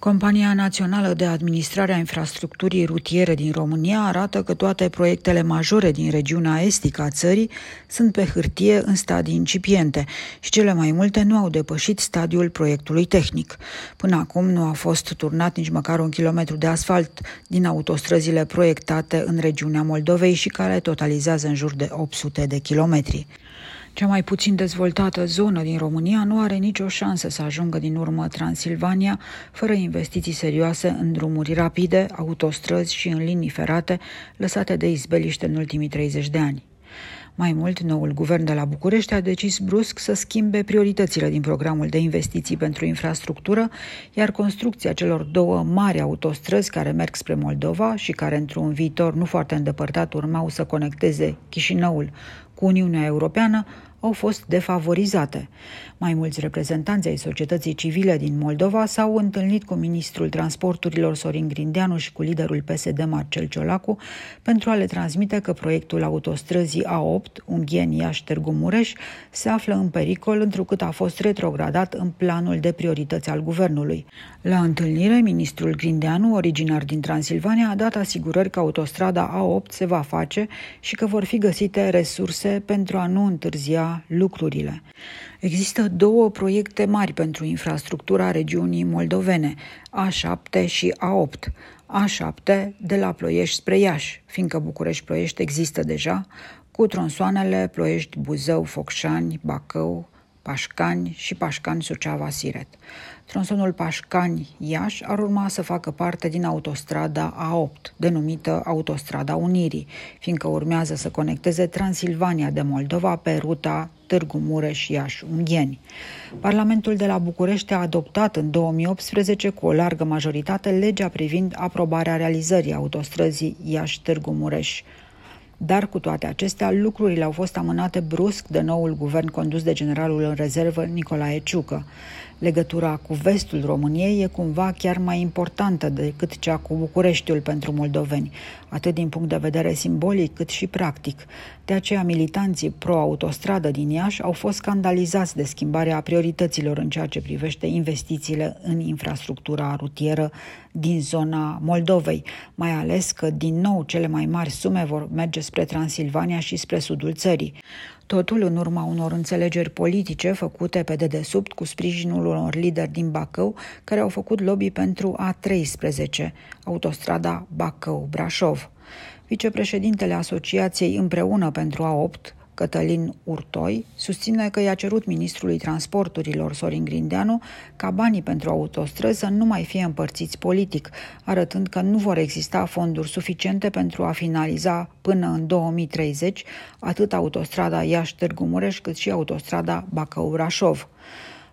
Compania Națională de Administrare a Infrastructurii Rutiere din România arată că toate proiectele majore din regiunea estică a țării sunt pe hârtie în stadii incipiente și cele mai multe nu au depășit stadiul proiectului tehnic. Până acum nu a fost turnat nici măcar un kilometru de asfalt din autostrăzile proiectate în regiunea Moldovei și care totalizează în jur de 800 de kilometri. Cea mai puțin dezvoltată zonă din România nu are nicio șansă să ajungă din urmă Transilvania fără investiții serioase în drumuri rapide, autostrăzi și în linii ferate lăsate de izbeliște în ultimii 30 de ani. Mai mult, noul guvern de la București a decis brusc să schimbe prioritățile din programul de investiții pentru infrastructură, iar construcția celor două mari autostrăzi care merg spre Moldova și care într-un viitor nu foarte îndepărtat urmau să conecteze Chișinăul cu Uniunea Europeană au fost defavorizate. Mai mulți reprezentanți ai societății civile din Moldova s-au întâlnit cu ministrul transporturilor Sorin Grindeanu și cu liderul PSD Marcel Ciolacu pentru a le transmite că proiectul autostrăzii A8, Unghien Iași Târgu Mureș, se află în pericol întrucât a fost retrogradat în planul de priorități al guvernului. La întâlnire, ministrul Grindeanu, originar din Transilvania, a dat asigurări că autostrada A8 se va face și că vor fi găsite resurse pentru a nu întârzia lucrurile. Există două proiecte mari pentru infrastructura regiunii moldovene, A7 și A8. A7 de la Ploiești spre Iași, fiindcă București-Ploiești există deja, cu tronsoanele Ploiești-Buzău, Focșani, Bacău, Pașcani și Pașcani-Suceava-Siret. Tronsonul Pașcani-Iași ar urma să facă parte din autostrada A8, denumită Autostrada Unirii, fiindcă urmează să conecteze Transilvania de Moldova pe ruta Târgu Mureș-Iași-Ungheni. Parlamentul de la București a adoptat în 2018 cu o largă majoritate legea privind aprobarea realizării autostrăzii Iași-Târgu Mureș dar cu toate acestea, lucrurile au fost amânate brusc de noul guvern condus de generalul în rezervă Nicolae Ciucă. Legătura cu vestul României e cumva chiar mai importantă decât cea cu Bucureștiul pentru moldoveni, atât din punct de vedere simbolic cât și practic. De aceea militanții pro-autostradă din Iași au fost scandalizați de schimbarea priorităților în ceea ce privește investițiile în infrastructura rutieră din zona Moldovei, mai ales că din nou cele mai mari sume vor merge spre Transilvania și spre sudul țării. Totul în urma unor înțelegeri politice făcute pe dedesubt cu sprijinul unor lideri din Bacău care au făcut lobby pentru A13, autostrada Bacău-Brașov. Vicepreședintele Asociației Împreună pentru A8, Cătălin Urtoi, susține că i-a cerut ministrului transporturilor Sorin Grindeanu ca banii pentru autostrăzi să nu mai fie împărțiți politic, arătând că nu vor exista fonduri suficiente pentru a finaliza până în 2030 atât autostrada Iași-Târgu Mureș cât și autostrada Bacău-Brașov.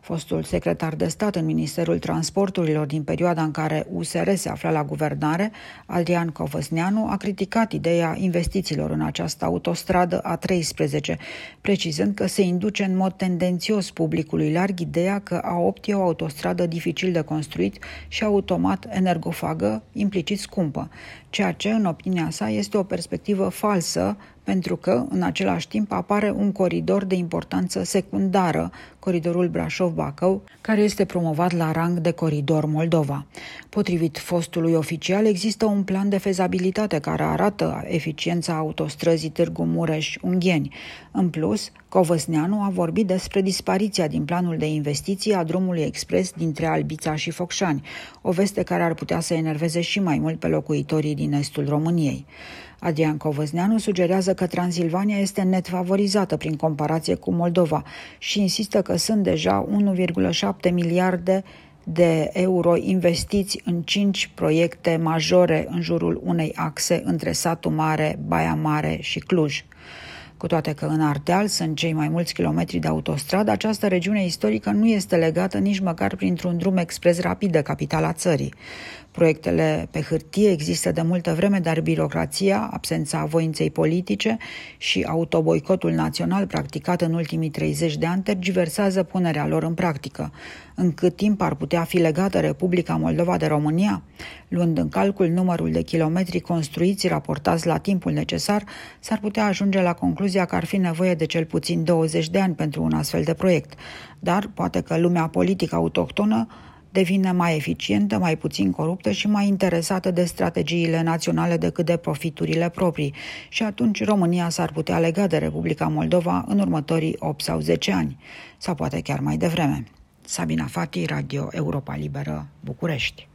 Fostul secretar de stat în Ministerul Transporturilor din perioada în care USR se afla la guvernare, Adrian Covăsneanu, a criticat ideea investițiilor în această autostradă A13, precizând că se induce în mod tendențios publicului larg ideea că A8 e o autostradă dificil de construit și automat energofagă, implicit scumpă, ceea ce, în opinia sa, este o perspectivă falsă pentru că, în același timp, apare un coridor de importanță secundară, coridorul Brașov-Bacău, care este promovat la rang de coridor Moldova. Potrivit fostului oficial, există un plan de fezabilitate care arată eficiența autostrăzii Târgu Mureș-Ungheni. În plus, Covăsneanu a vorbit despre dispariția din planul de investiții a drumului expres dintre Albița și Focșani, o veste care ar putea să enerveze și mai mult pe locuitorii din estul României. Adrian Covăzneanu sugerează că Transilvania este net favorizată prin comparație cu Moldova și insistă că sunt deja 1,7 miliarde de euro investiți în cinci proiecte majore în jurul unei axe între satul mare, Baia Mare și Cluj. Cu toate că în Ardeal sunt cei mai mulți kilometri de autostradă, această regiune istorică nu este legată nici măcar printr-un drum expres rapid de capitala țării. Proiectele pe hârtie există de multă vreme, dar birocrația, absența voinței politice și autoboicotul național practicat în ultimii 30 de ani tergiversează punerea lor în practică. În cât timp ar putea fi legată Republica Moldova de România? Luând în calcul numărul de kilometri construiți raportați la timpul necesar, s-ar putea ajunge la concluzia că ar fi nevoie de cel puțin 20 de ani pentru un astfel de proiect. Dar poate că lumea politică autohtonă devine mai eficientă, mai puțin coruptă și mai interesată de strategiile naționale decât de profiturile proprii. Și atunci România s-ar putea lega de Republica Moldova în următorii 8 sau 10 ani, sau poate chiar mai devreme. Sabina Fati, Radio Europa Liberă, București.